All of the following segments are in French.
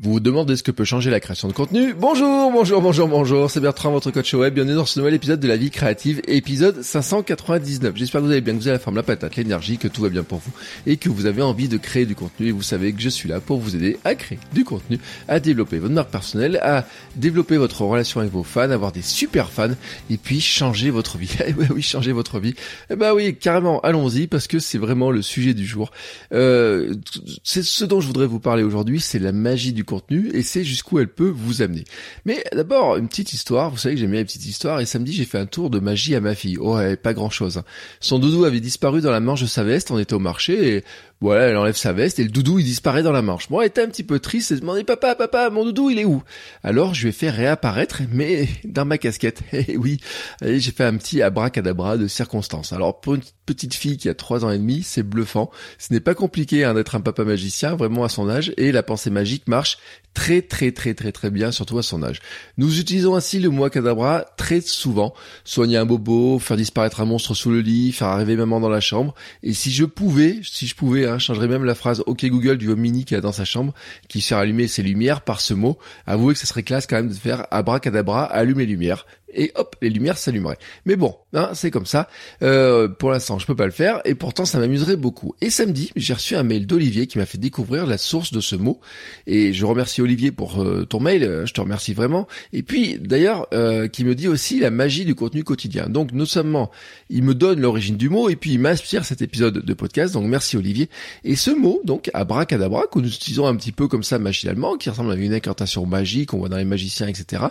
Vous vous demandez ce que peut changer la création de contenu Bonjour, bonjour, bonjour, bonjour, c'est Bertrand, votre coach web. Bienvenue dans ce nouvel épisode de la vie créative, épisode 599. J'espère que vous allez bien, que vous avez la forme, la patate, l'énergie, que tout va bien pour vous et que vous avez envie de créer du contenu. Et vous savez que je suis là pour vous aider à créer du contenu, à développer votre marque personnelle, à développer votre relation avec vos fans, avoir des super fans et puis changer votre vie. Eh oui, changer votre vie. Eh ben oui, carrément, allons-y parce que c'est vraiment le sujet du jour. Euh, c'est ce dont je voudrais vous parler aujourd'hui, c'est la magie du contenu et c'est jusqu'où elle peut vous amener. Mais d'abord, une petite histoire. Vous savez que j'aime bien les petites histoires et samedi, j'ai fait un tour de magie à ma fille. Oh, pas grand chose. Hein. Son doudou avait disparu dans la manche de sa veste. On était au marché et voilà, elle enlève sa veste et le doudou il disparaît dans la manche. Moi, elle était un petit peu triste et se demandait papa, papa, mon doudou il est où? Alors je ai fait réapparaître, mais dans ma casquette. Et eh oui, j'ai fait un petit abracadabra de circonstances. Alors pour une petite fille qui a trois ans et demi, c'est bluffant. Ce n'est pas compliqué hein, d'être un papa magicien, vraiment à son âge, et la pensée magique marche très très très très très bien, surtout à son âge. Nous utilisons ainsi le mot cadabra très souvent. Soigner un bobo, faire disparaître un monstre sous le lit, faire arriver maman dans la chambre. Et si je pouvais, si je pouvais, hein, je changerais même la phrase OK Google du Mini qui a dans sa chambre, qui sert allumer ses lumières par ce mot. Avouez que ce serait classe quand même de faire abracadabra, allumer lumière et hop, les lumières s'allumeraient. Mais bon, hein, c'est comme ça. Euh, pour l'instant, je peux pas le faire, et pourtant ça m'amuserait beaucoup. Et samedi, j'ai reçu un mail d'Olivier qui m'a fait découvrir la source de ce mot, et je remercie Olivier pour euh, ton mail, euh, je te remercie vraiment. Et puis, d'ailleurs, qui me dit aussi la magie du contenu quotidien. Donc, non seulement il me donne l'origine du mot, et puis il m'inspire cet épisode de podcast, donc merci Olivier. Et ce mot, donc, abracadabra, que nous utilisons un petit peu comme ça machinalement, qui ressemble à une incantation magique qu'on voit dans les magiciens, etc.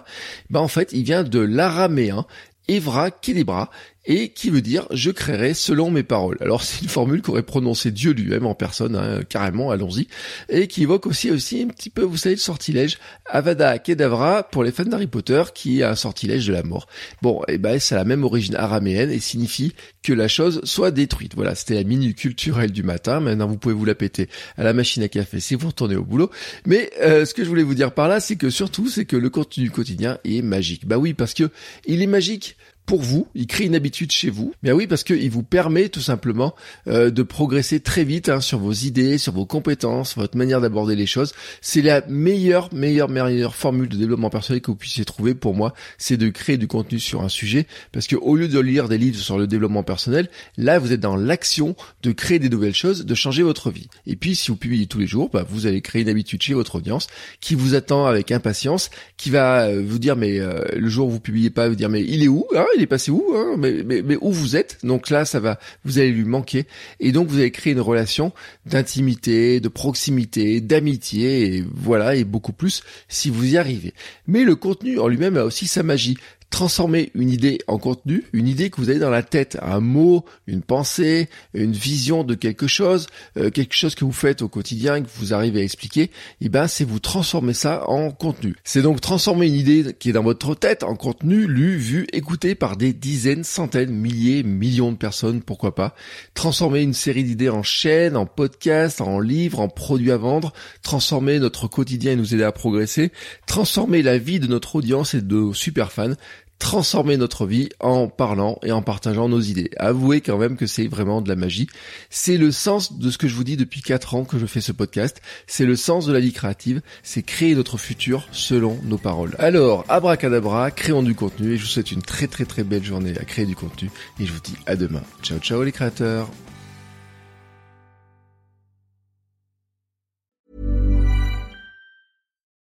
Ben en fait, il vient de la araméen, Evra Kedebra, et qui veut dire je créerai selon mes paroles. Alors c'est une formule qu'aurait prononcé Dieu lui-même en personne, hein, carrément, allons-y, et qui évoque aussi aussi un petit peu, vous savez, le sortilège Avada Kedavra pour les fans d'Harry Potter, qui est un sortilège de la mort. Bon, et eh ben c'est la même origine araméenne et signifie que la chose soit détruite. Voilà, c'était la minute culturelle du matin. Maintenant, vous pouvez vous la péter à la machine à café si vous retournez au boulot. Mais euh, ce que je voulais vous dire par là, c'est que surtout, c'est que le contenu quotidien est magique. Bah oui, parce que il est magique pour vous, il crée une habitude chez vous. Mais oui, parce qu'il vous permet tout simplement euh, de progresser très vite hein, sur vos idées, sur vos compétences, votre manière d'aborder les choses. C'est la meilleure, meilleure, meilleure formule de développement personnel que vous puissiez trouver pour moi, c'est de créer du contenu sur un sujet. Parce que au lieu de lire des livres sur le développement personnel, là vous êtes dans l'action de créer des nouvelles choses, de changer votre vie. Et puis si vous publiez tous les jours, bah, vous allez créer une habitude chez votre audience qui vous attend avec impatience, qui va euh, vous dire mais euh, le jour où vous publiez pas, vous dire mais il est où hein il est passé où hein mais, mais, où vous êtes? Donc là, ça va, vous allez lui manquer. Et donc, vous allez créer une relation d'intimité, de proximité, d'amitié, et voilà, et beaucoup plus si vous y arrivez. Mais le contenu en lui-même a aussi sa magie transformer une idée en contenu, une idée que vous avez dans la tête, un mot, une pensée, une vision de quelque chose, euh, quelque chose que vous faites au quotidien, que vous arrivez à expliquer, eh ben c'est vous transformer ça en contenu. C'est donc transformer une idée qui est dans votre tête en contenu, lu, vu, écouté par des dizaines, centaines, milliers, millions de personnes, pourquoi pas. Transformer une série d'idées en chaîne, en podcast, en livre, en produit à vendre, transformer notre quotidien et nous aider à progresser, transformer la vie de notre audience et de nos super fans, transformer notre vie en parlant et en partageant nos idées. Avouez quand même que c'est vraiment de la magie. C'est le sens de ce que je vous dis depuis 4 ans que je fais ce podcast. C'est le sens de la vie créative. C'est créer notre futur selon nos paroles. Alors, abracadabra, créons du contenu et je vous souhaite une très très très belle journée à créer du contenu et je vous dis à demain. Ciao ciao les créateurs.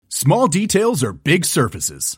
Small details are big surfaces.